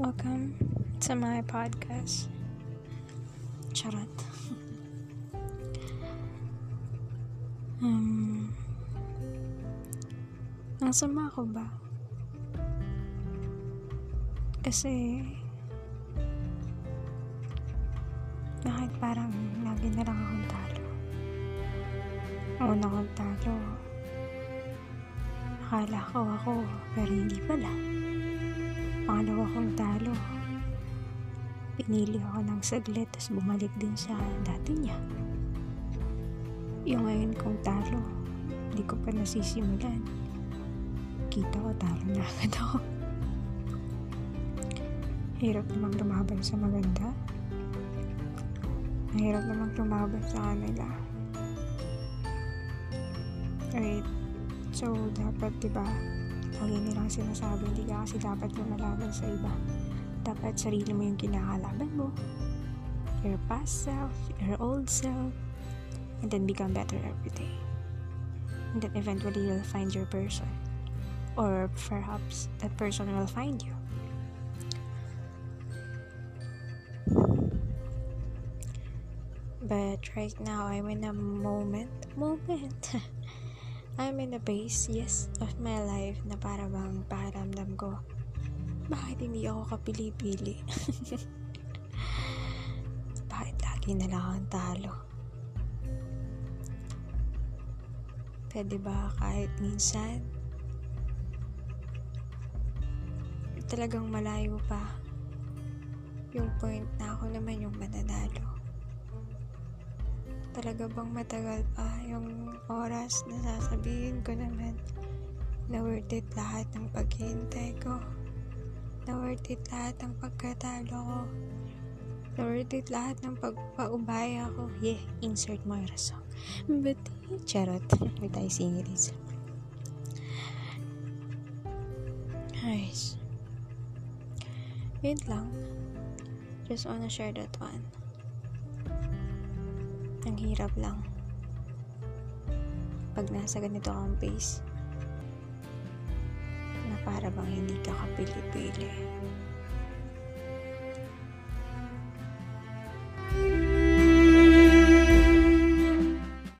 Welcome to my podcast. Charot. um, ang sama ko ba? Kasi bakit parang lagi na lang akong talo? Una kong talo, akala ko ako, pero hindi pala. Pangalawa kong talo, pinili ako ng saglit, tapos bumalik din sa dati niya. Yung ngayon kong talo, hindi ko pa nasisimulan. Kita ko talo na agad ako. Hirap namang lumaban sa maganda. Mahirap namang lumaban sa kanila. Right. So, dapat, di ba, lagi nilang sinasabi, hindi ka kasi dapat lumalaban sa iba. Dapat sarili mo yung kinakalaban mo. Your past self, your old self, and then become better every day. And then eventually you'll find your person. Or perhaps that person will find you. But right now, I'm in a moment, moment. I'm in a phase, yes, of my life na para bang pakiramdam ko, bakit hindi ako kapili-pili? bakit lagi na lang akong talo? Pwede ba kahit minsan, talagang malayo pa yung point na ako naman yung mananalo? Talaga bang matagal pa yung oras na sasabihin ko naman na worth it lahat ng paghihintay ko? Na worth it lahat ng pagkatalo ko? Na worth it lahat ng pagpaubaya ko? Yeah, insert mo yung song. But, charot. May tayo singilis. Guys. Wait lang. Just wanna share that one. Ang hirap lang. Pag nasa ganito kang pace, na para bang hindi ka kapili-pili.